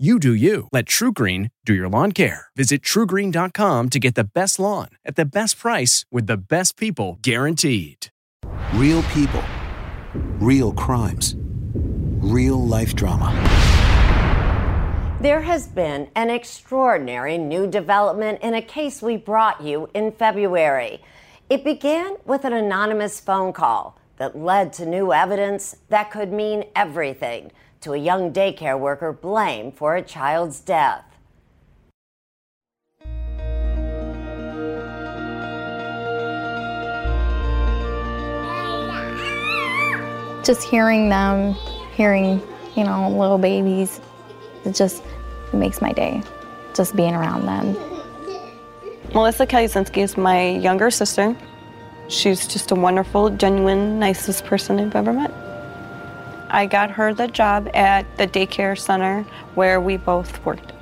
You do you. Let TruGreen do your lawn care. Visit trugreen.com to get the best lawn at the best price with the best people guaranteed. Real people, real crimes, real life drama. There has been an extraordinary new development in a case we brought you in February. It began with an anonymous phone call that led to new evidence that could mean everything to a young daycare worker blamed for a child's death. Just hearing them, hearing, you know, little babies, it just it makes my day, just being around them. Melissa Calusinski is my younger sister. She's just a wonderful, genuine, nicest person I've ever met. I got her the job at the daycare center where we both worked.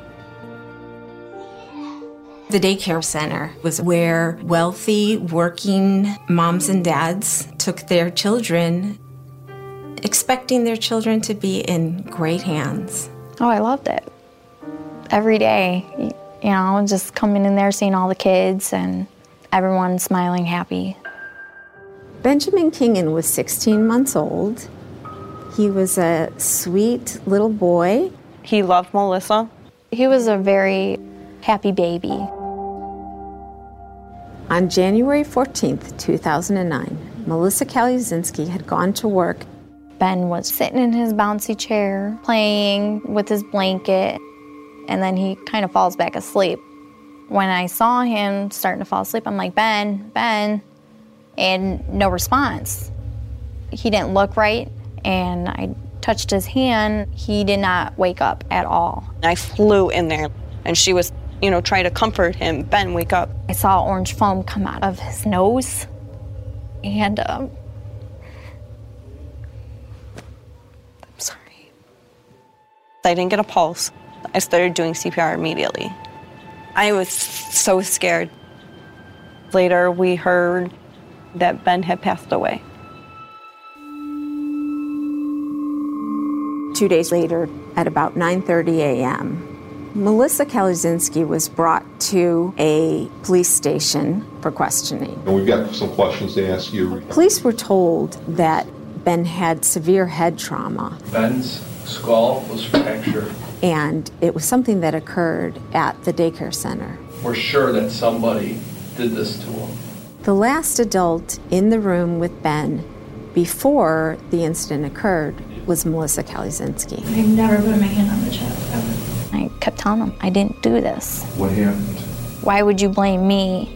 The daycare center was where wealthy, working moms and dads took their children, expecting their children to be in great hands. Oh, I loved it. Every day, you know, just coming in there, seeing all the kids and everyone smiling, happy. Benjamin Kingan was 16 months old. He was a sweet little boy. He loved Melissa. He was a very happy baby. On January 14th, 2009, Melissa Calusinski had gone to work. Ben was sitting in his bouncy chair, playing with his blanket, and then he kind of falls back asleep. When I saw him starting to fall asleep, I'm like, Ben, Ben, and no response. He didn't look right and I touched his hand. He did not wake up at all. I flew in there and she was, you know, trying to comfort him. Ben, wake up. I saw orange foam come out of his nose and um, I'm sorry. I didn't get a pulse. I started doing CPR immediately. I was so scared. Later, we heard that Ben had passed away. Two days later, at about 9:30 a.m., Melissa Calusinski was brought to a police station for questioning. And we've got some questions to ask you. Police were told that Ben had severe head trauma. Ben's skull was fractured. And it was something that occurred at the daycare center. We're sure that somebody did this to him. The last adult in the room with Ben before the incident occurred was Melissa Calusinski. I've never put my hand on the child, ever. I kept telling him, I didn't do this. What happened? Why would you blame me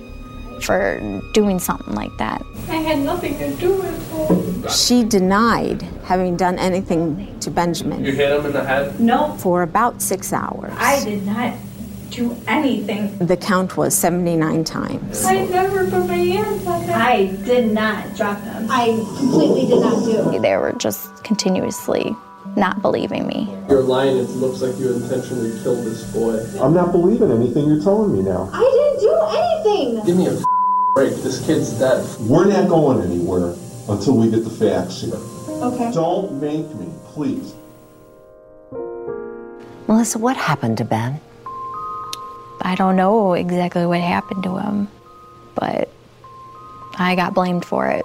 for doing something like that? I had nothing to do with it. She denied having done anything to Benjamin. You hit him in the head? No. For about six hours. I did not do anything. The count was 79 times. I never put my hands on them. I did not drop them. I completely did not do. They were just continuously not believing me. You're lying. It looks like you intentionally killed this boy. I'm not believing anything you're telling me now. I didn't do anything. Give me a break. This kid's dead. We're not going anywhere until we get the facts here. Okay. Don't make me, please. Melissa, what happened to Ben? I don't know exactly what happened to him, but I got blamed for it.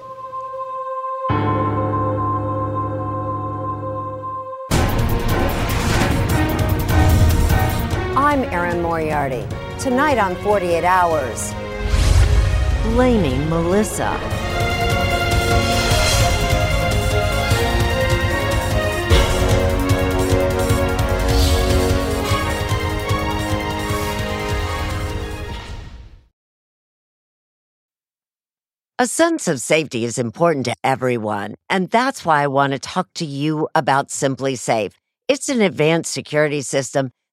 Moriarty. Tonight on 48 Hours, blaming Melissa. A sense of safety is important to everyone, and that's why I want to talk to you about SimpliSafe. It's an advanced security system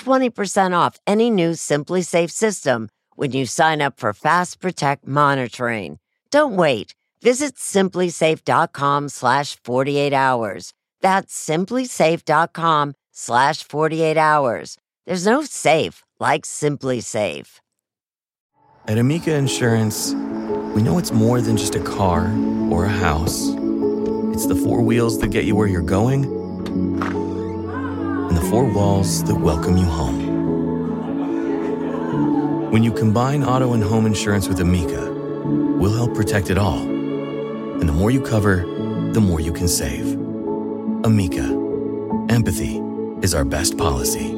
20% off any new SimpliSafe system when you sign up for Fast Protect monitoring. Don't wait. Visit simplisafe.com slash 48 hours. That's simplisafe.com slash 48 hours. There's no safe like SimpliSafe. At Amica Insurance, we know it's more than just a car or a house. It's the four wheels that get you where you're going and the four walls that welcome you home. When you combine auto and home insurance with Amica, we'll help protect it all. And the more you cover, the more you can save. Amica, empathy is our best policy.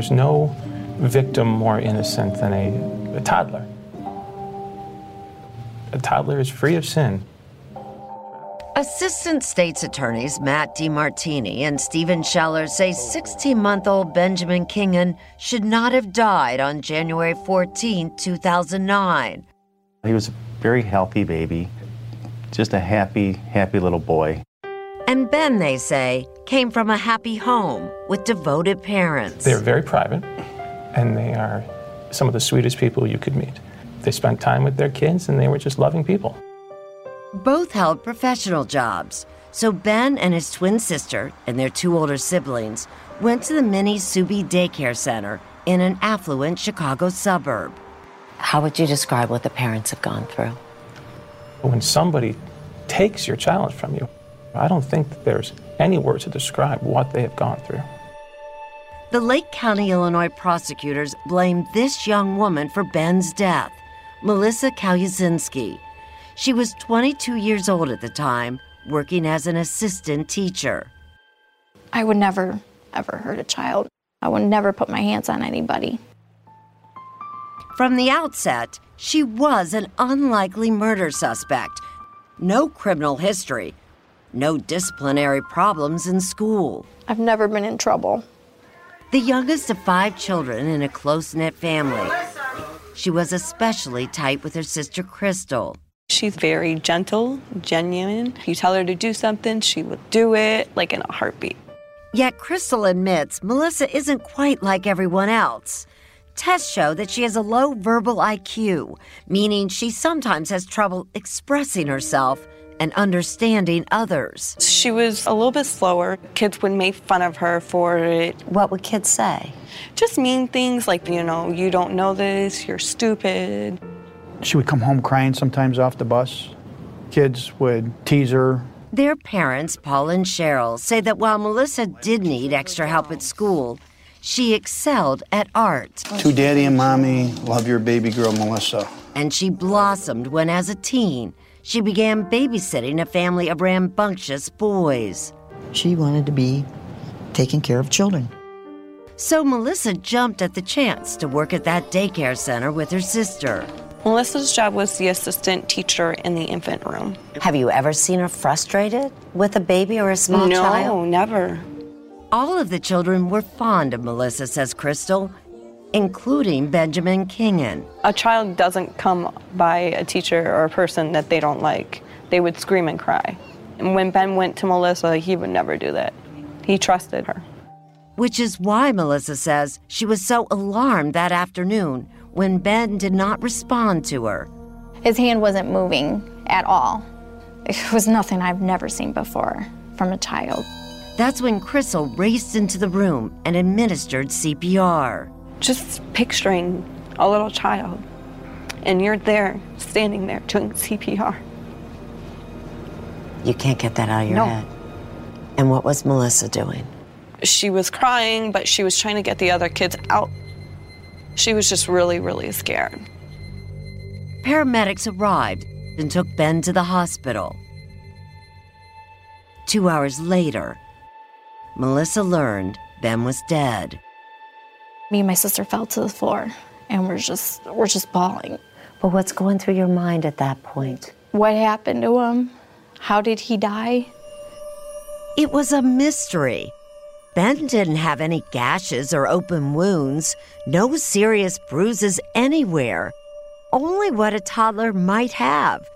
There's no victim more innocent than a, a toddler. A toddler is free of sin. Assistant State's Attorneys Matt DiMartini and Stephen Scheller say 16 month old Benjamin Kingan should not have died on January 14, 2009. He was a very healthy baby, just a happy, happy little boy. And Ben, they say, came from a happy home with devoted parents. They're very private, and they are some of the sweetest people you could meet. They spent time with their kids, and they were just loving people. Both held professional jobs. So Ben and his twin sister and their two older siblings went to the Minee Subee Daycare Center in an affluent Chicago suburb. How would you describe what the parents have gone through? When somebody takes your child from you, I don't think that there's any word to describe what they have gone through. The Lake County, Illinois prosecutors blamed this young woman for Ben's death, Melissa Calusinski. She was 22 years old at the time, working as an assistant teacher. I would never, ever hurt a child. I would never put my hands on anybody. From the outset, she was an unlikely murder suspect. No criminal history, no disciplinary problems in school. I've never been in trouble. The youngest of five children in a close knit family. She was especially tight with her sister Crystal. She's very gentle, genuine. You tell her to do something, she will do it like in a heartbeat. Yet Crystal admits Melissa isn't quite like everyone else. Tests show that she has a low verbal IQ, meaning she sometimes has trouble expressing herself and understanding others. She was a little bit slower. Kids would make fun of her for it. What would kids say? Just mean things like, you know, you don't know this, you're stupid. She would come home crying sometimes off the bus. Kids would tease her. Their parents, Paul and Cheryl, say that while Melissa did need extra help at school, she excelled at art. To daddy and mommy, love your baby girl, Melissa. And she blossomed when, as a teen, she began babysitting a family of rambunctious boys. She wanted to be taking care of children. So Melissa jumped at the chance to work at that daycare center with her sister. Melissa's job was the assistant teacher in the infant room. Have you ever seen her frustrated with a baby or a small no, child? No, never. All of the children were fond of Melissa, says Crystal, including Benjamin Kingan. A child doesn't come by a teacher or a person that they don't like. They would scream and cry. And when Ben went to Melissa, he would never do that. He trusted her. Which is why Melissa says she was so alarmed that afternoon when Ben did not respond to her. His hand wasn't moving at all. It was nothing I've never seen before from a child. That's when Crystal raced into the room and administered CPR. Just picturing a little child, and you're there, standing there, doing CPR. You can't get that out of your No. head. And what was Melissa doing? She was crying, but she was trying to get the other kids out. She was just really, really scared. Paramedics arrived and took Ben to the hospital. Two hours later, Melissa learned Ben was dead. Me and my sister fell to the floor and we're just we're just bawling. But what's going through your mind at that point? What happened to him? How did he die? It was a mystery. Ben didn't have any gashes or open wounds, no serious bruises anywhere, only what a toddler might have.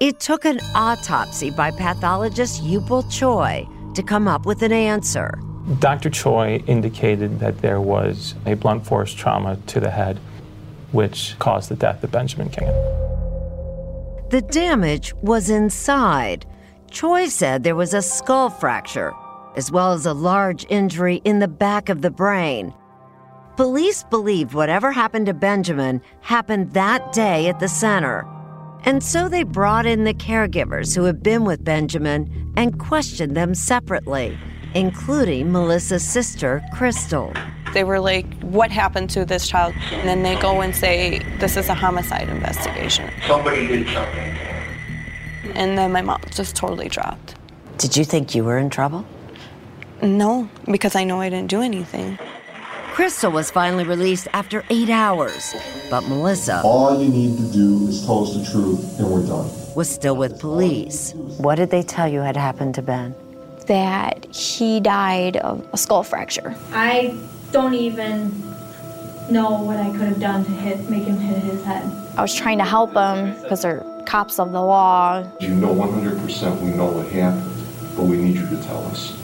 It took an autopsy by pathologist Eupil Choi to come up with an answer. Dr. Choi indicated that there was a blunt force trauma to the head, which caused the death of Benjamin King. The damage was inside. Choi said there was a skull fracture, as well as a large injury in the back of the brain. Police believed whatever happened to Benjamin happened that day at the center. And so they brought in the caregivers who had been with Benjamin and questioned them separately, including Melissa's sister, Crystal. They were like, What happened to this child? And then they go and say, This is a homicide investigation. Somebody did something. And then my mom just totally dropped. Did you think you were in trouble? No, because I know I didn't do anything. Crystal was finally released after eight hours, but Melissa All you need to do is tell us the truth, and we're done. was still with police. What did they tell you had happened to Ben? That he died of a skull fracture. I don't even know what I could have done to hit, make him hit his head. I was trying to help him because they're cops of the law. You know 100% we know what happened, but we need you to tell us.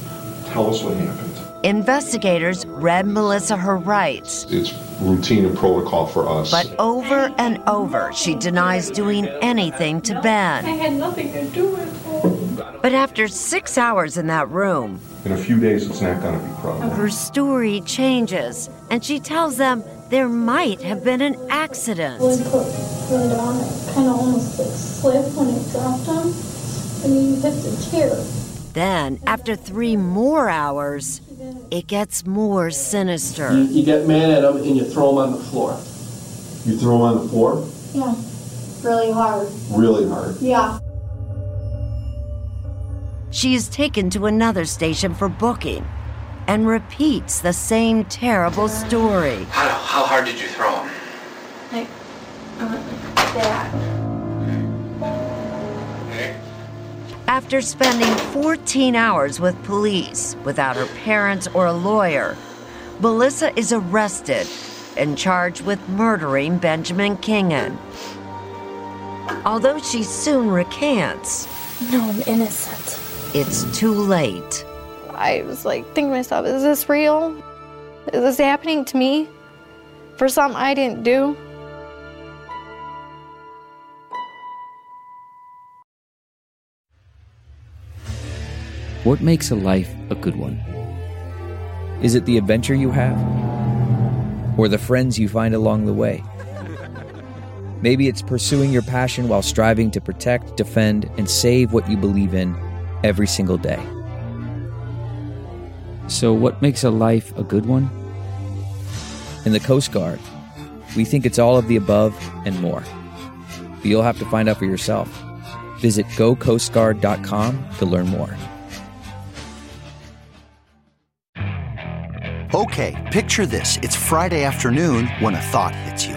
Tell us what happened. Investigators read Melissa her rights, It's routine and protocol for us. but over and over she denies doing anything to Ben. I had nothing to do with it. But after six hours in that room, In a few days, it's not going to be credible. her story changes, and she tells them there might have been an accident. When it put him down, it kind of almost like slipped when it dropped him, and he hit the chair. Then, after three more hours, it gets more sinister. You, you get mad at him and you throw him on the floor. You throw him on the floor Yeah, really hard. really hard. Yeah. She is taken to another station for booking and repeats the same terrible story. How, how hard did you throw him? Like, like that. After spending 14 hours with police without her parents or a lawyer, Melissa is arrested and charged with murdering Benjamin Kingan. Although she soon recants, No, I'm innocent. It's too late. I was like thinking to myself, is this real? Is this happening to me? For something I didn't do? What makes a life a good one? Is it the adventure you have? Or the friends you find along the way? Maybe it's pursuing your passion while striving to protect, defend, and save what you believe in every single day. So, what makes a life a good one? In the Coast Guard. We think it's all of the above and more. But you'll have to find out for yourself. Visit gocoastguard.com to learn more. Okay, picture this. It's Friday afternoon when a thought hits you.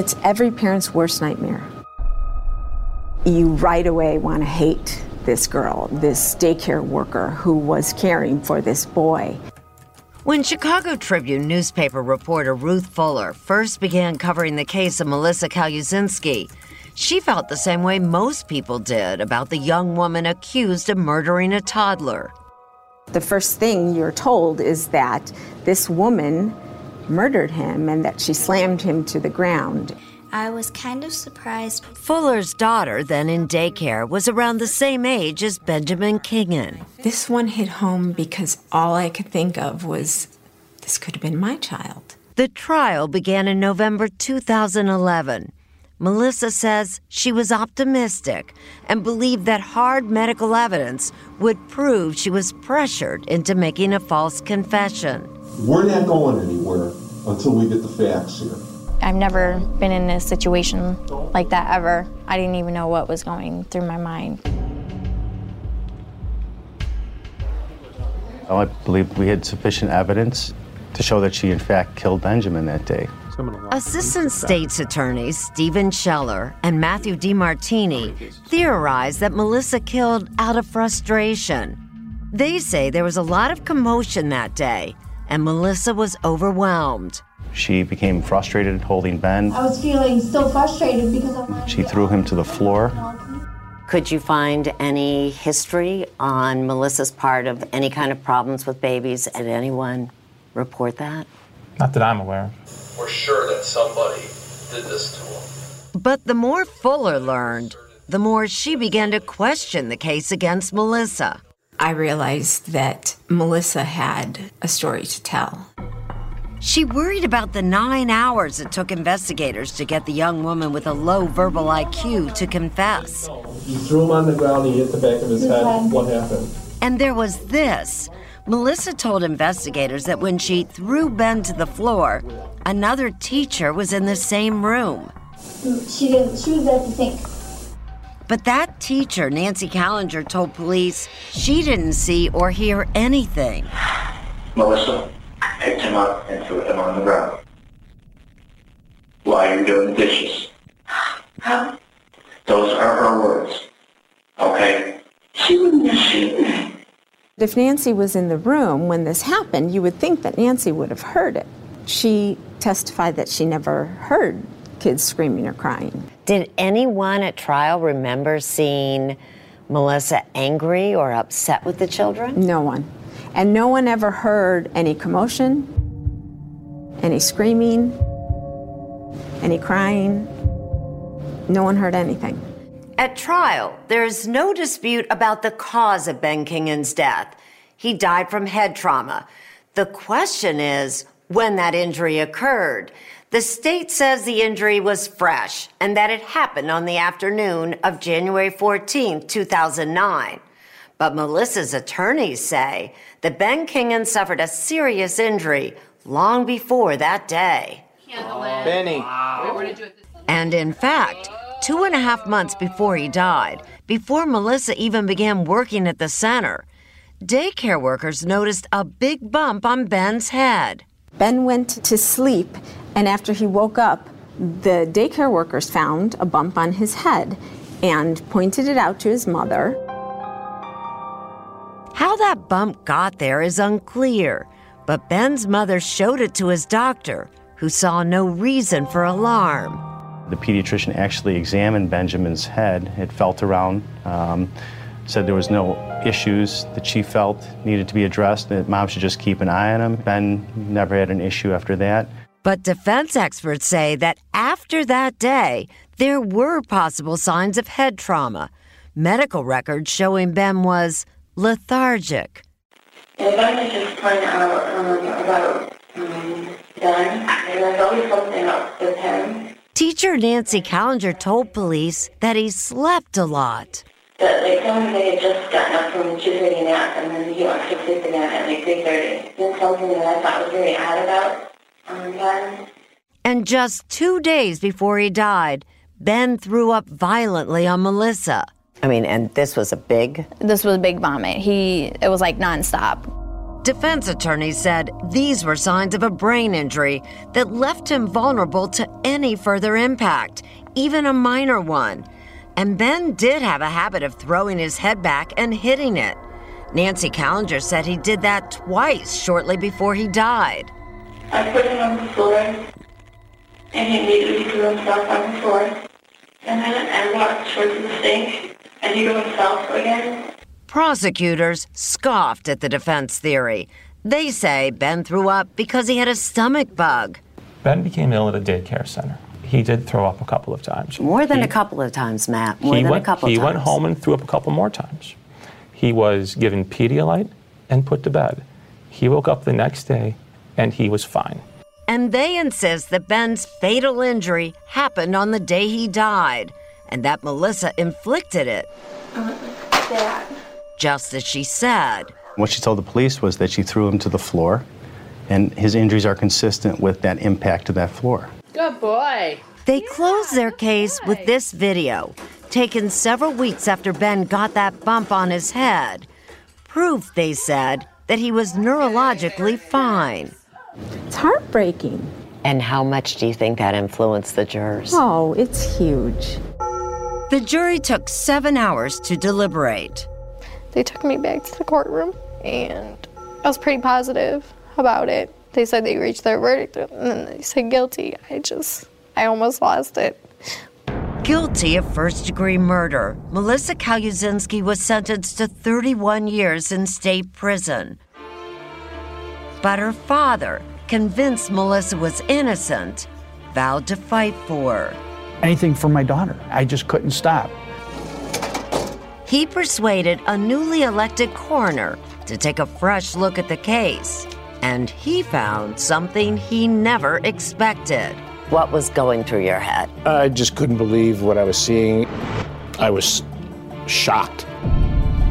It's every parent's worst nightmare. You right away want to hate this girl, this daycare worker who was caring for this boy. When Chicago Tribune newspaper reporter Ruth Fuller first began covering the case of Melissa Calusinski, she felt the same way most people did about the young woman accused of murdering a toddler. The first thing you're told is that this woman murdered him and that she slammed him to the ground. I was kind of surprised. Fuller's daughter, then in daycare, was around the same age as Benjamin Kingan. This one hit home because all I could think of was this could have been my child. The trial began in November 2011. Melissa says she was optimistic and believed that hard medical evidence would prove she was pressured into making a false confession. We're not going anywhere until we get the facts here. I've never been in a situation like that ever. I didn't even know what was going through my mind. Well, I believe we had sufficient evidence to show that she, in fact, killed Benjamin that day. Assistant State's attorneys Stephen Scheller and Matthew DiMartini theorized that Melissa killed out of frustration. They say there was a lot of commotion that day, and Melissa was overwhelmed. She became frustrated holding Ben. I was feeling so frustrated because of my. She threw him to the floor. Could you find any history on Melissa's part of any kind of problems with babies? Did anyone report that? Not that I'm aware of. We're sure that somebody did this to him. But the more Fuller learned, the more she began to question the case against Melissa. I realized that Melissa had a story to tell. She worried about the nine hours it took investigators to get the young woman with a low verbal IQ to confess. You threw him on the ground, he hit the back of his head. What happened? And there was this. Melissa told investigators that when she threw Ben to the floor, another teacher was in the same room. She didn't. She was at the sink. But that teacher, Nancy Callinger, told police she didn't see or hear anything. Melissa picked him up and threw him on the ground. While you're doing the dishes. Those are her words. Okay? She wouldn't have seen me. If Nancy was in the room when this happened, you would think that Nancy would have heard it. She testified that she never heard kids screaming or crying. Did anyone at trial remember seeing Melissa angry or upset with the children? No one. And no one ever heard any commotion, any screaming, any crying. No one heard anything. At trial, there is no dispute about the cause of Ben Kingan's death. He died from head trauma. The question is when that injury occurred. The state says the injury was fresh and that it happened on the afternoon of January 14, 2009. But Melissa's attorneys say that Ben Kingan suffered a serious injury long before that day. Benny. And in fact, two and a half months before he died, before Melissa even began working at the center, daycare workers noticed a big bump on Ben's head. Ben went to sleep, and after he woke up, the daycare workers found a bump on his head and pointed it out to his mother. How that bump got there is unclear, but Ben's mother showed it to his doctor, who saw no reason for alarm. The pediatrician actually examined Benjamin's head. It felt around. Um, said there was no issues that she felt needed to be addressed, that mom should just keep an eye on him. Ben never had an issue after that. But defense experts say that after that day, there were possible signs of head trauma. Medical records showing Ben was lethargic. If I could just out um, about um, Ben, always something up with him. Teacher Nancy Callinger told police that he slept a lot. That like sometimes I had just gotten up from a 2.30 nap and then he went to sleep again at like 3.30. That's something that I thought was very odd about Ben. And just two days before he died, Ben threw up violently on Melissa. I mean, and this was a big. This was a big vomit. He, it was like nonstop. Defense attorneys said these were signs of a brain injury that left him vulnerable to any further impact, even a minor one. And Ben did have a habit of throwing his head back and hitting it. Nancy Callinger said he did that twice shortly before he died. I put him on the floor and he immediately threw himself on the floor. And then I walked towards the sink and he threw himself again. Prosecutors scoffed at the defense theory. They say Ben threw up because he had a stomach bug. Ben became ill at a daycare center. He did throw up a couple of times. More than He- a couple of times, Matt. More he than went, a couple of times. He went home and threw up a couple more times. He was given Pedialyte and put to bed. He woke up the next day and he was fine. And they insist that Ben's fatal injury happened on the day he died and that Melissa inflicted it, I went like that. just as she said. What she told the police was that she threw him to the floor, and his injuries are consistent with that impact to that floor. Good boy. They closed their case with this video, taken several weeks after Ben got that bump on his head. Proof, they said, that he was neurologically fine. It's heartbreaking. And how much do you think that influenced the jurors? Oh, it's huge. The jury took seven hours to deliberate. They took me back to the courtroom and I was pretty positive about it. They said they reached their verdict and then they said guilty. I just, I almost lost it. Guilty of first degree murder, Melissa Calusinski was sentenced to 31 years in state prison. But her father, convinced Melissa was innocent, vowed to fight for her. Anything for my daughter. I just couldn't stop. He persuaded a newly elected coroner to take a fresh look at the case, and he found something he never expected. What was going through your head? I just couldn't believe what I was seeing. I was shocked,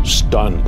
stunned.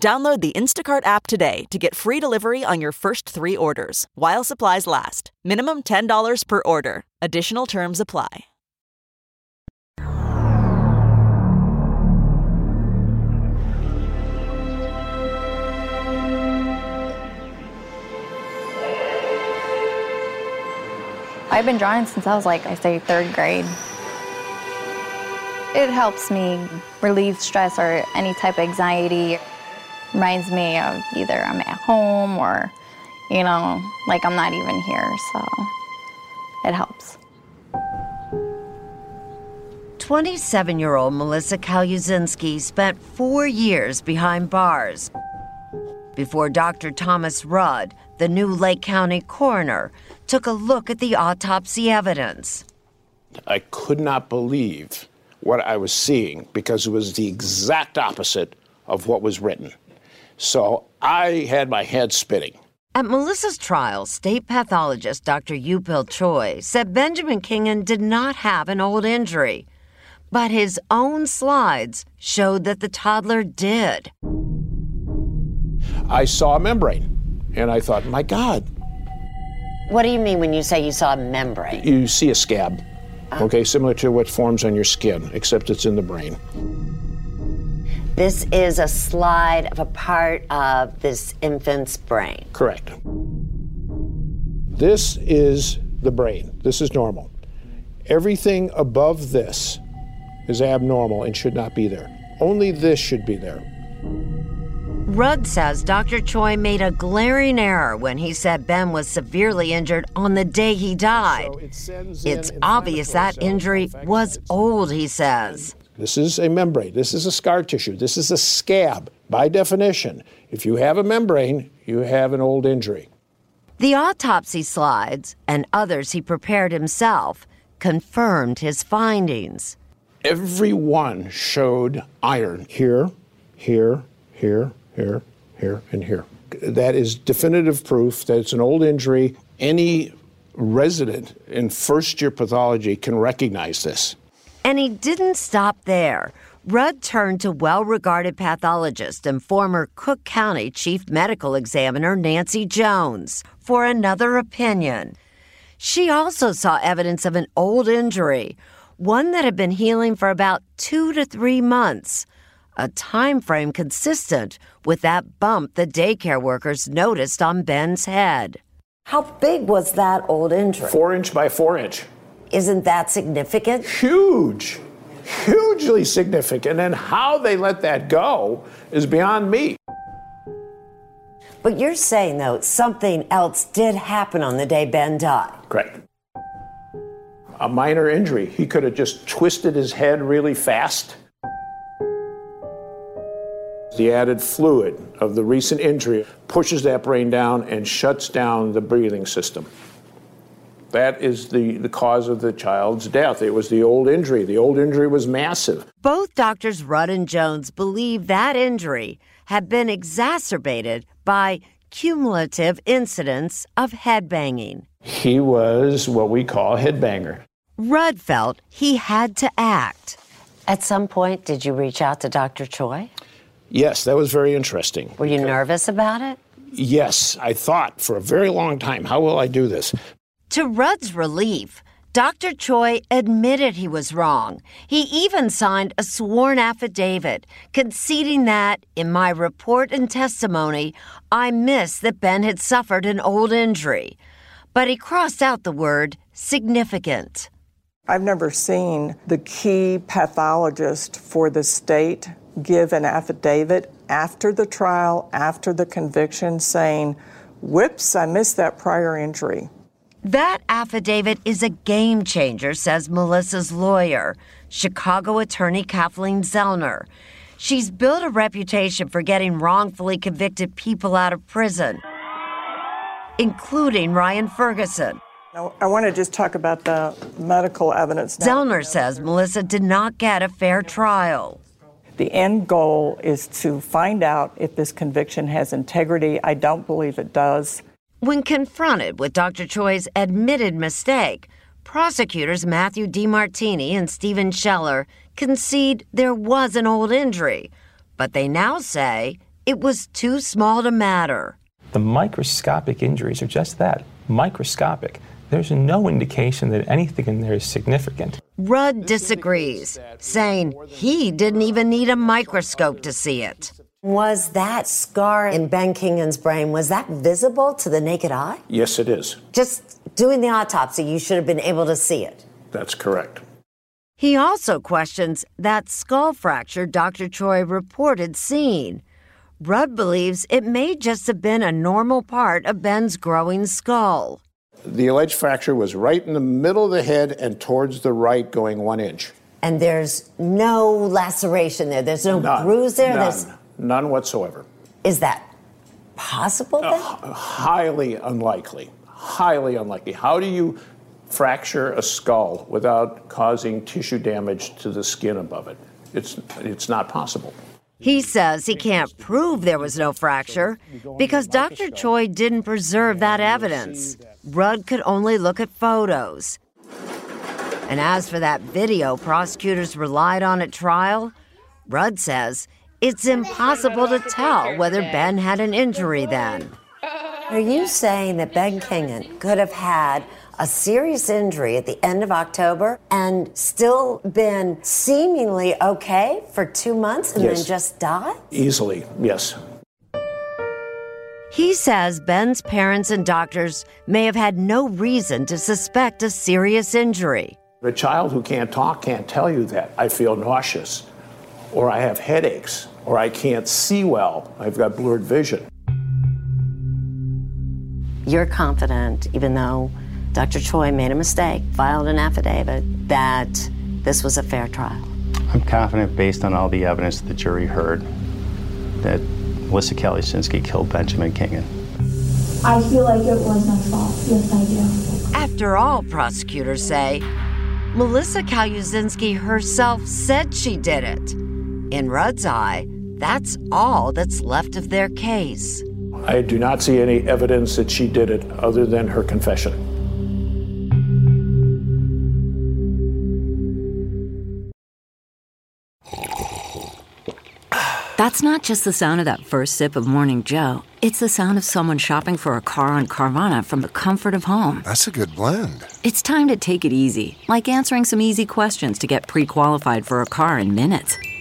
Download the Instacart app today to get free delivery on your first three orders while supplies last. Minimum $10 per order. Additional terms apply. I've been drawing since I was like, I say, third grade. It helps me relieve stress or any type of anxiety. Reminds me of either I'm at home or, you know, like I'm not even here. So it helps. 27 year old Melissa Calusinski spent four years behind bars before Dr. Thomas Rudd, the new Lake County coroner, took a look at the autopsy evidence. I could not believe what I was seeing because it was the exact opposite of what was written. So I had my head spinning. At Melissa's trial, state pathologist Dr. Eupil Choi said Benjamin Kingan did not have an old injury, but his own slides showed that the toddler did. I saw a membrane and I thought, my God, What do you mean when you say you saw a membrane? you see a scab, ah. okay, similar to what forms on your skin, except it's in the brain. This is a slide of a part of this infant's brain. Correct. This is the brain. This is normal. Everything above this is abnormal and should not be there. Only this should be there. Rudd says Dr. Choi made a glaring error when he said Ben was severely injured on the day he died. It's obvious that injury was old, he says. This is a membrane. This is a scar tissue. This is a scab. By definition, if you have a membrane, you have an old injury. The autopsy slides and others he prepared himself confirmed his findings. Every one showed iron here, here, here, here, here, and here. That is definitive proof that it's an old injury. Any resident in first year pathology can recognize this. And he didn't stop there. Rudd turned to well regarded pathologist and former Cook County Chief Medical Examiner Nancy Jones for another opinion. She also saw evidence of an old injury, one that had been healing for about two to three months, a time frame consistent with that bump the daycare workers noticed on Ben's head. How big was that old injury? Four inch by four inch. Isn't that significant? Huge, hugely significant. And how they let that go is beyond me. But you're saying, though, something else did happen on the day Ben died. Correct. A minor injury. He could have just twisted his head really fast. The added fluid of the recent injury pushes that brain down and shuts down the breathing system. That is the, the cause of the child's death. It was the old injury. The old injury was massive. Both doctors Rudd and Jones believe that injury had been exacerbated by cumulative incidents of headbanging. He was what we call a headbanger. Rudd felt he had to act. At some point, did you reach out to Dr. Choi? Yes, that was very interesting. Were you nervous about it? Yes, I thought for a very long time, how will I do this? To Rudd's relief, Dr. Choi admitted he was wrong. He even signed a sworn affidavit conceding that, in my report and testimony, I missed that Ben had suffered an old injury. But he crossed out the word significant. I've never seen the key pathologist for the state give an affidavit after the trial, after the conviction, saying, Whoops, I missed that prior injury. That affidavit is a game changer, says Melissa's lawyer, Chicago attorney Kathleen Zellner. She's built a reputation for getting wrongfully convicted people out of prison, including Ryan Ferguson. Now, I want to just talk about the medical evidence. now. Zellner says Melissa did not get a fair trial. The end goal is to find out if this conviction has integrity. I don't believe it does. When confronted with Dr. Choi's admitted mistake, prosecutors Matthew DiMartini and Stephen Scheller concede there was an old injury, but they now say it was too small to matter. The microscopic injuries are just that microscopic. There's no indication that anything in there is significant. Rudd disagrees, saying he didn't even need a microscope to see it. Was that scar in Ben Kingan's brain, was that visible to the naked eye? Yes, it is. Just doing the autopsy, you should have been able to see it. That's correct. He also questions that skull fracture Dr. Choi reported seeing. Rudd believes it may just have been a normal part of Ben's growing skull. The alleged fracture was right in the middle of the head and towards the right, going one inch. And there's no laceration there. There's no bruise there. None, There's, none whatsoever. is that possible then? Uh, highly unlikely. Highly unlikely. How do you fracture a skull without causing tissue damage to the skin above it. It's, it's not possible. He says he can't prove there was no fracture because Dr. Choi didn't preserve that evidence. Rudd could only look at photos. And as for that video prosecutors relied on at trial, Rudd says it's impossible to tell whether Ben had an injury then. Are you saying that Ben Kingan could have had a serious injury at the end of October and still been seemingly okay for two months and Yes. then just die? Easily, yes. He says Ben's parents and doctors may have had no reason to suspect a serious injury. A child who can't talk can't tell you that. I feel nauseous, or I have headaches, or I can't see well. I've got blurred vision. You're confident, even though Dr. Choi made a mistake, filed an affidavit, that this was a fair trial. I'm confident, based on all the evidence the jury heard, that Melissa Calusinski killed Benjamin Kingan. I feel like it was my fault. Yes, I do. After all, prosecutors say, Melissa Calusinski herself said she did it. In Rudd's eye, that's all that's left of their case. I do not see any evidence that she did it other than her confession. That's not just the sound of that first sip of Morning Joe. It's the sound of someone shopping for a car on Carvana from the comfort of home. That's a good blend. It's time to take it easy, like answering some easy questions to get pre qualified for a car in minutes.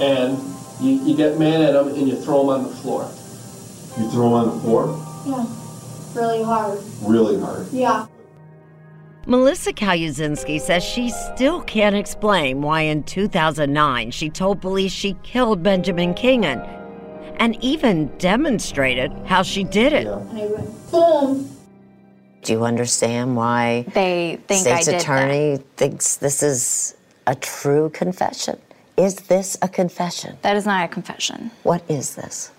and you, you get mad at him and you throw him on the floor. You throw him on the floor Yeah. Really hard. really hard. Yeah. Melissa Calusinski says she still can't explain why in 2009 she told police she killed Benjamin Kingan and even demonstrated how she did it. And I went boom. Do you understand why They think I state's did that. attorney thinks this is a true confession? Is this a confession? That is not a confession. What is this?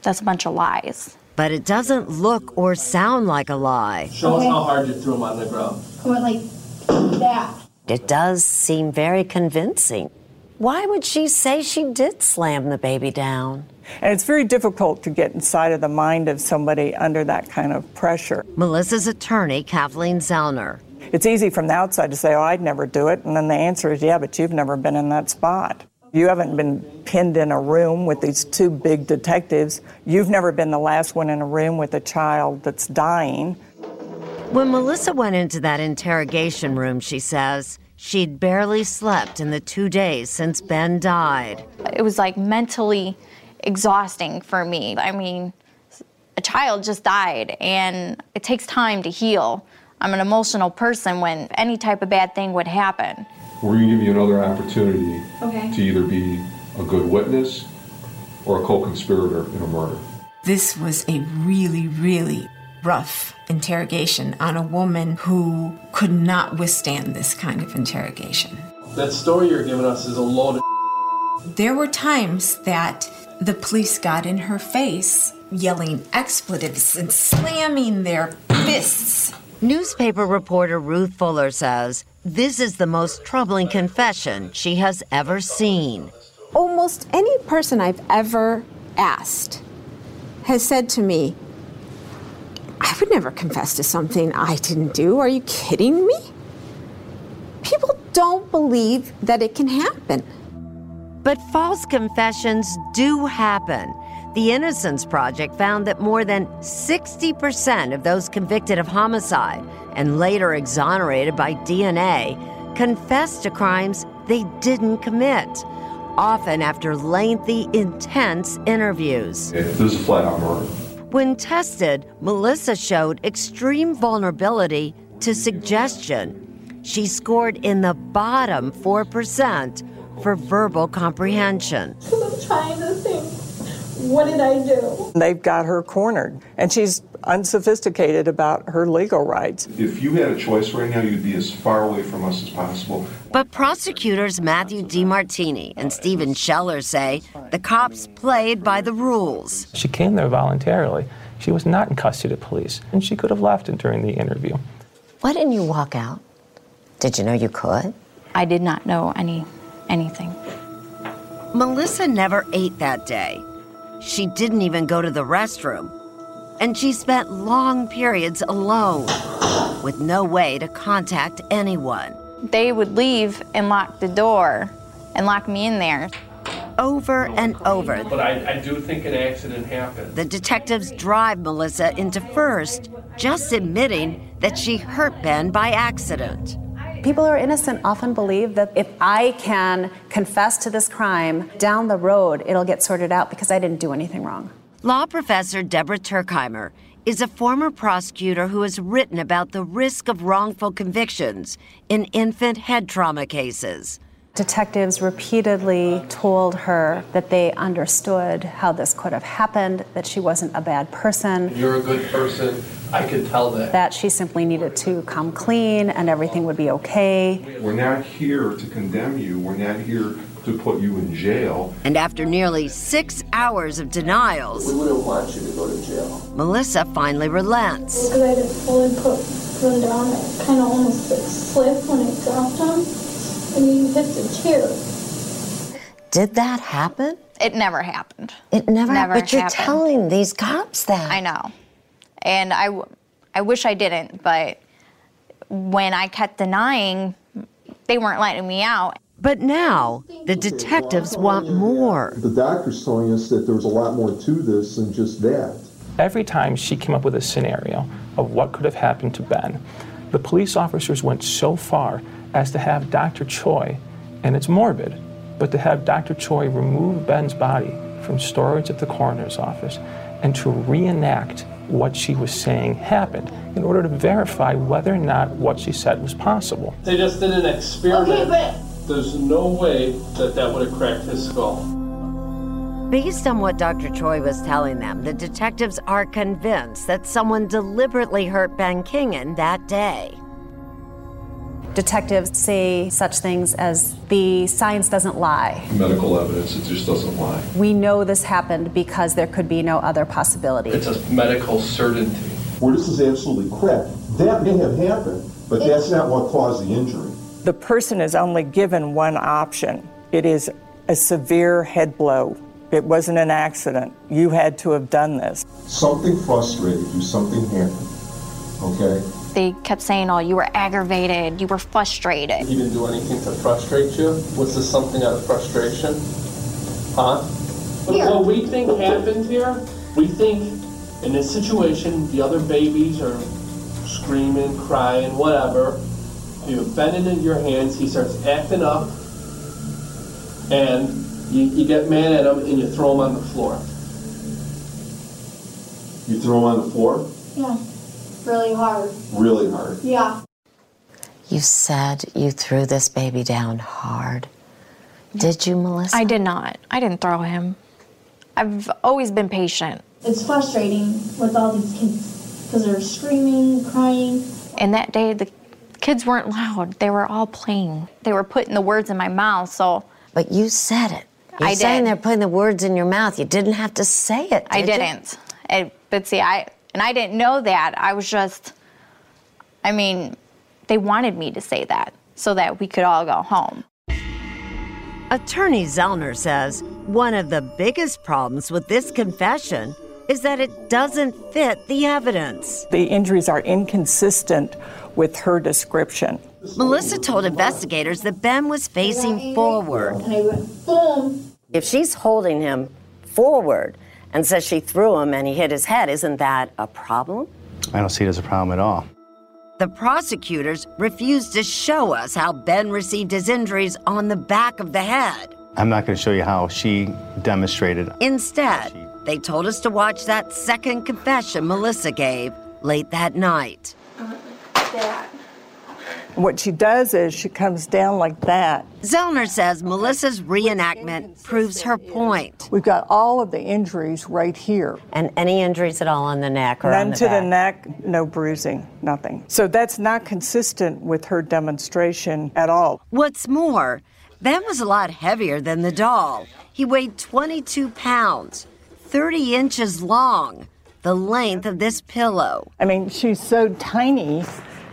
That's a bunch of lies. But it doesn't look or sound like a lie. Show us how hard you threw him on the ground. I went like that. It does seem very convincing. Why would she say she did slam the baby down? And it's very difficult to get inside of the mind of somebody under that kind of pressure. Melissa's attorney, Kathleen Zellner. It's easy from the outside to say, oh, I'd never do it. And then the answer is, yeah, but you've never been in that spot. You haven't been pinned in a room with these two big detectives. You've never been the last one in a room with a child that's dying. When Melissa went into that interrogation room, she says she'd barely slept in the two days since Ben died. It was like mentally exhausting for me. I mean, a child just died and it takes time to heal. I'm an emotional person when any type of bad thing would happen. We're going to give you another opportunity Okay. to either be a good witness or a co-conspirator in a murder. This was a really, really rough interrogation on a woman who could not withstand this kind of interrogation. That story you're giving us is a load of There were times that the police got in her face, yelling expletives and slamming their fists. Newspaper reporter Ruth Fuller says this is the most troubling confession she has ever seen. Almost any person I've ever asked has said to me, I would never confess to something I didn't do. Are you kidding me? People don't believe that it can happen. But false confessions do happen. The Innocence Project found that more than 60% of those convicted of homicide and later exonerated by DNA confessed to crimes they didn't commit, often after lengthy, intense interviews. This is a flat out murder. When tested, Melissa showed extreme vulnerability to suggestion. She scored in the bottom 4% for verbal comprehension. I'm trying to think, what did I do? They've got her cornered, and she's unsophisticated about her legal rights. If you had a choice right now, you'd be as far away from us as possible. But prosecutors Matthew DiMartini and Stephen Scheller say the cops played by the rules. She came there voluntarily. She was not in custody of police, and she could have left during the interview. Why didn't you walk out? Did you know you could? I did not know any anything. Melissa never ate that day. She didn't even go to the restroom. And she spent long periods alone with no way to contact anyone. They would leave and lock the door and lock me in there. Over and over, But I, I do think an accident happened. the detectives drive Melissa into first just admitting that she hurt Ben by accident. People who are innocent often believe that if I can confess to this crime down the road, it'll get sorted out because I didn't do anything wrong. Law professor Deborah Tuerkheimer is a former prosecutor who has written about the risk of wrongful convictions in infant head trauma cases. Detectives repeatedly told her that they understood how this could have happened, that she wasn't a bad person, You're a good person. I can tell that. that she simply needed to come clean and everything would be okay. We're not here to condemn you. We're not here to put you in jail. And after nearly six hours of denials, We wouldn't want you to go to jail. Melissa finally relents. Because I just fully put him down, it kind of almost like slipped when I dropped him, and he hit the chair. Did that happen? It never happened. It never, Never But you're happened. telling these cops that. I know. And I, I wish I didn't, but when I kept denying, they weren't letting me out. But now the detectives want more. The doctor's telling us that there's a lot more to this than just that. Every time she came up with a scenario of what could have happened to Ben, the police officers went so far as to have Dr. Choi, and it's morbid, but to have Dr. Choi remove Ben's body from storage at the coroner's office and to reenact what she was saying happened in order to verify whether or not what she said was possible. They just did an experiment. Okay, but There's no way that that would have cracked his skull. Based on what Dr. Choi was telling them, the detectives are convinced that someone deliberately hurt Ben Kingan that day. Detectives say such things as the science doesn't lie. Medical evidence, it just doesn't lie. We know this happened because there could be no other possibility. It's a medical certainty. Where this is absolutely correct. That may have happened, but that's not what caused the injury. The person is only given one option it is a severe head blow. It wasn't an accident. You had to have done this. Something frustrated you, something happened. Okay? They kept saying, oh, you were aggravated, you were frustrated. He didn't do anything to frustrate you? Was this something out of frustration? Huh? But Here. what we think happened here, we think in this situation, the other babies are screaming, crying, whatever. You have Ben in your hands, he starts acting up, and you, you get mad at him and you throw him on the floor. You throw him on the floor yeah, really hard. really hard. Yeah. You said you threw this baby down hard. Did you, Melissa? I did not. I didn't throw him. I've always been patient. It's frustrating with all these kids because they're screaming, crying. And that day, the kids weren't loud. They were all playing. They were putting the words in my mouth, so. But you said it. You're I saying did. they're putting the words in your mouth. You didn't have to say it. I did you? didn't. And- but see, I and I didn't know that. I was just. I mean, they wanted me to say that so that we could all go home. Attorney Zellner says one of the biggest problems with this confession is that it doesn't fit the evidence. The injuries are inconsistent with her description. Melissa told investigators that Ben was facing forward. And I went boom. If she's holding him forward and says she threw him and he hit his head, isn't that a problem? I don't see it as a problem at all. The prosecutors refused to show us how Ben received his injuries on the back of the head. I'm not going to show you how she demonstrated. Instead, they told us to watch that second confession Melissa gave late that night. Uh, What she does is she comes down like that. Zellner says Melissa's reenactment proves her point. We've got all of the injuries right here. And any injuries at all on the neck or None on the to back? the neck, no bruising, nothing. So that's not consistent with her demonstration at all. What's more, Ben was a lot heavier than the doll. He weighed 22 pounds, 30 inches long, the length of this pillow. I mean, she's so tiny,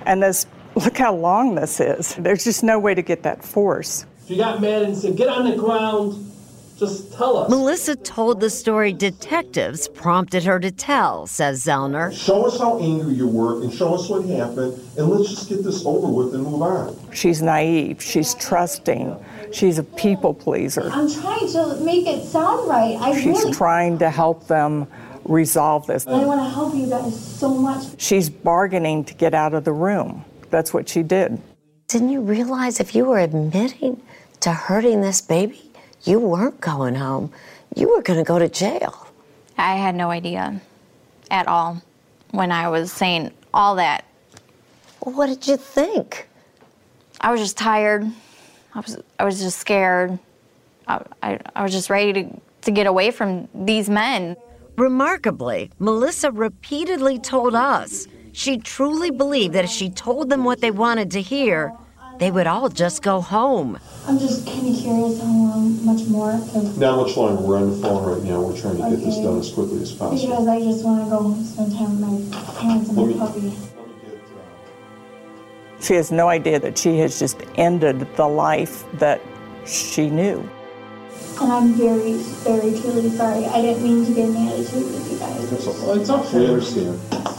and this look how long this is. There's just no way to get that force. If you got mad and said, get on the ground, just tell us. Melissa told the story detectives prompted her to tell, says Zellner. Show us how angry you were and show us what happened, and let's just get this over with and move on. She's naive, she's trusting, she's a people pleaser. I'm trying to make it sound right. I She's really trying to help them resolve this. I want to help you guys so much. She's bargaining to get out of the room. That's what she did. Didn't you realize if you were admitting to hurting this baby, you weren't going home? You were going to go to jail. I had no idea at all when I was saying all that. What did you think? I was just tired. I was I was just scared. I, I, I was just ready to, to get away from these men. Remarkably, Melissa repeatedly told us she truly believed that if she told them what they wanted to hear, they would all just go home. I'm just kind of curious how long, um, much more. 'cause- Not much longer. We're on the phone right now. We're trying to get this done as quickly as possible. Because I just want to go home, spend time with my parents and Let my me- puppy. She has no idea that she has just ended the life that she knew. And I'm very, very truly sorry. I didn't mean to get an attitude with you guys. It's okay. It's okay. We understand.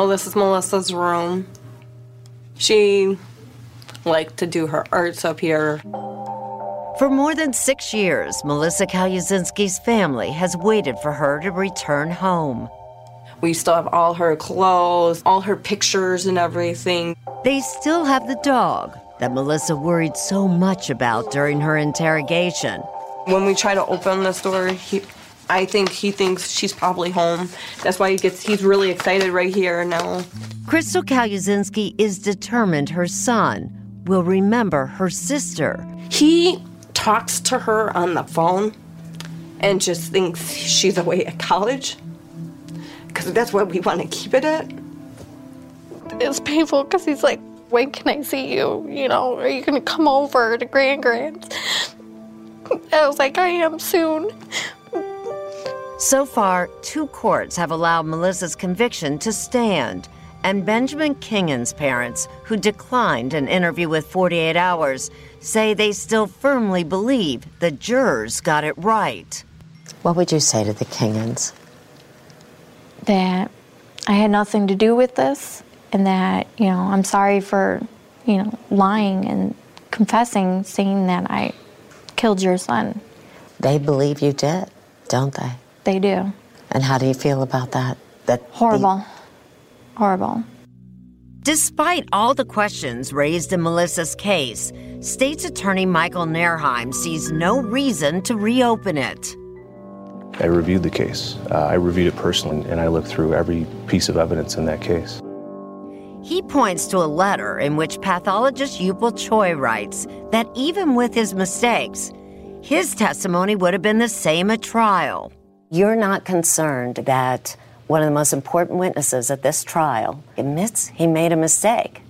Well, this is Melissa's room. She liked to do her arts up here. For more than six years, Melissa Calusinski's family has waited for her to return home. We still have all her clothes, all her pictures, and everything. They still have the dog that Melissa worried so much about during her interrogation. When we try to open this door, he, I think he thinks she's probably home. That's why he gets he's really excited right here now. Crystal Calusinski is determined her son will remember her sister. He talks to her on the phone and just thinks she's away at college because that's what we want to keep it at. It's painful because he's like, when can I see you? You know, are you gonna come over to Grand Grands? I was like, I am soon. So far, two courts have allowed Melissa's conviction to stand. and Benjamin Kingan's parents, who declined an interview with 48 Hours, say they still firmly believe the jurors got it right. What would you say to the Kingans? That I had nothing to do with this and that, you know, I'm sorry for, you know, lying and confessing, saying that I killed your son. They believe you did, don't they? They do. And how do you feel about that? That Horrible. Horrible. Despite all the questions raised in Melissa's case, State's Attorney Michael Nerheim sees no reason to reopen it. I reviewed the case. Uh, I reviewed it personally, and I looked through every piece of evidence in that case. He points to a letter in which pathologist Eupil Choi writes that even with his mistakes, his testimony would have been the same at trial. You're not concerned that one of the most important witnesses at this trial admits he made a mistake.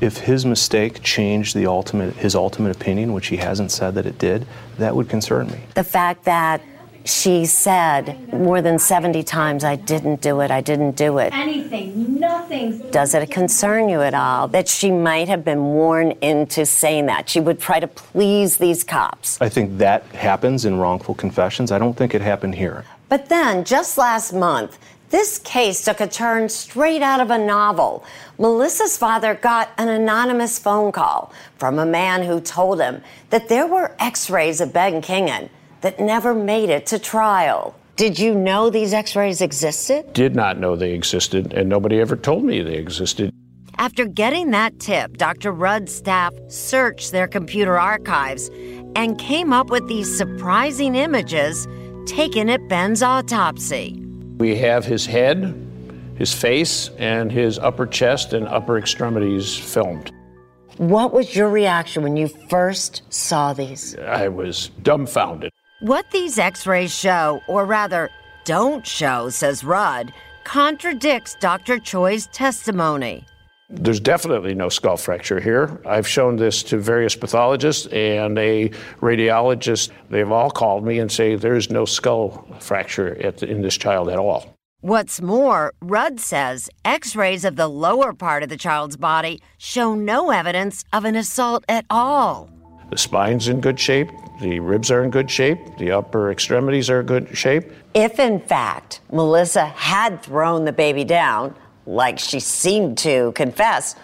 If his mistake changed the ultimate, his ultimate opinion, which he hasn't said that it did, that would concern me. The fact that she said more than 70 times, I didn't do it, I didn't do it. Anything, nothing. Does it concern you at all that she might have been worn into saying that? She would try to please these cops. I think that happens in wrongful confessions. I don't think it happened here. But then, just last month, this case took a turn straight out of a novel. Melissa's father got an anonymous phone call from a man who told him that there were x rays of Ben Kingan that never made it to trial. Did you know these x rays existed? Did not know they existed, and nobody ever told me they existed. After getting that tip, Dr. Rudd's staff searched their computer archives and came up with these surprising images taken at Ben's autopsy. We have his head, his face, and his upper chest and upper extremities filmed. What was your reaction when you first saw these? I was dumbfounded. What these x rays show, or rather, don't show, says Rudd, contradicts Dr. Choi's testimony. There's definitely no skull fracture here. I've shown this to various pathologists and a radiologist. They've all called me and say there's no skull fracture the, in this child at all. What's more, Rudd says x rays of the lower part of the child's body show no evidence of an assault at all. The spine's in good shape, the ribs are in good shape, the upper extremities are in good shape. If, in fact, Melissa had thrown the baby down, like she seemed to confess,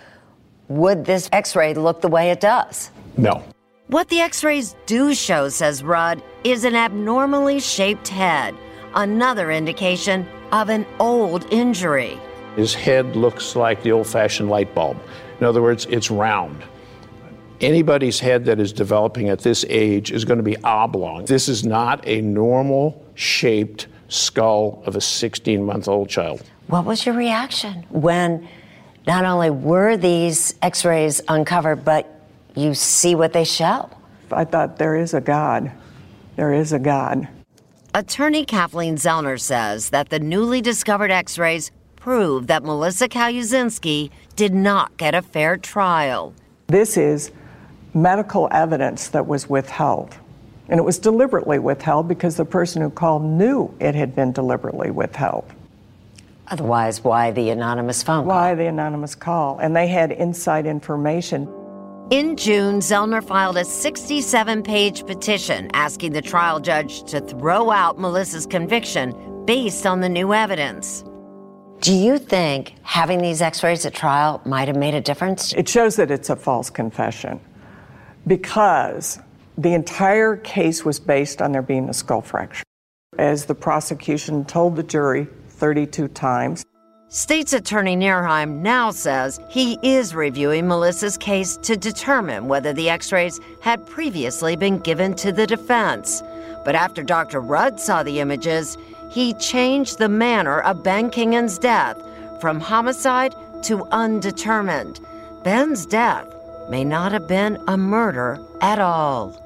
would this x ray look the way it does? No. What the x rays do show, says Rudd, is an abnormally shaped head, another indication of an old injury. His head looks like the old fashioned light bulb. In other words, it's round. Anybody's head that is developing at this age is going to be oblong. This is not a normal shaped skull of a 16 month old child. What was your reaction when not only were these x rays uncovered, but you see what they show? I thought there is a God. There is a God. Attorney Kathleen Zellner says that the newly discovered x rays prove that Melissa Calusinski did not get a fair trial. This is medical evidence that was withheld. And it was deliberately withheld because the person who called knew it had been deliberately withheld. Otherwise, why the anonymous phone call? Why the anonymous call? And they had inside information. In June, Zellner filed a 67 page petition asking the trial judge to throw out Melissa's conviction based on the new evidence. Do you think having these x rays at trial might have made a difference? It shows that it's a false confession because the entire case was based on there being a skull fracture. As the prosecution told the jury 32 times, State's Attorney Nerheim now says he is reviewing Melissa's case to determine whether the x rays had previously been given to the defense. But after Dr. Rudd saw the images, he changed the manner of Ben Kingan's death from homicide to undetermined. Ben's death may not have been a murder at all.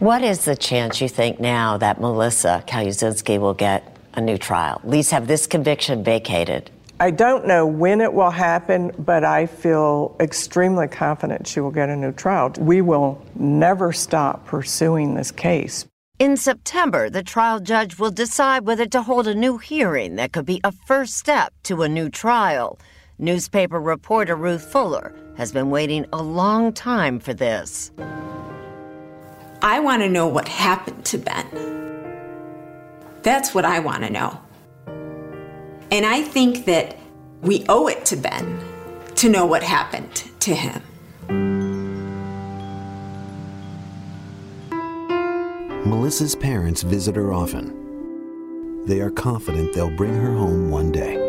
What is the chance you think now that Melissa Calusinski will get a new trial, at least have this conviction vacated? I don't know when it will happen, but I feel extremely confident she will get a new trial. We will never stop pursuing this case. In September, the trial judge will decide whether to hold a new hearing that could be a first step to a new trial. Newspaper reporter Ruth Fuller has been waiting a long time for this. I want to know what happened to Ben. That's what I want to know. And I think that we owe it to Ben to know what happened to him. Melissa's parents visit her often. They are confident they'll bring her home one day.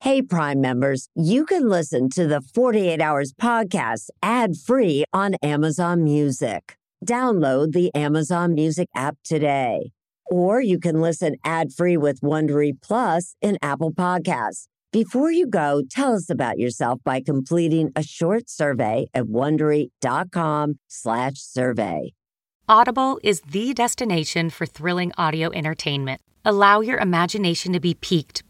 Hey, Prime members, you can listen to the 48 Hours podcast ad free on Amazon Music. Download the Amazon Music app today. Or you can listen ad free with Wondery Plus in Apple Podcasts. Before you go, tell us about yourself by completing a short survey at wondery.com/slash survey. Audible is the destination for thrilling audio entertainment. Allow your imagination to be piqued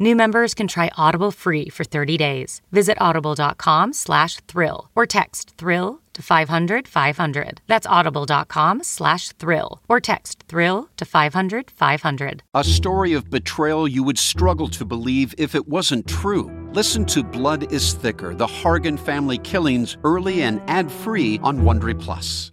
New members can try Audible free for 30 days. Visit audible.com slash thrill or text thrill to 500 500. That's audible.com slash thrill or text thrill to 500 500. A story of betrayal you would struggle to believe if it wasn't true. Listen to Blood is Thicker, the Hargan family killings early and ad-free on Wondery Plus.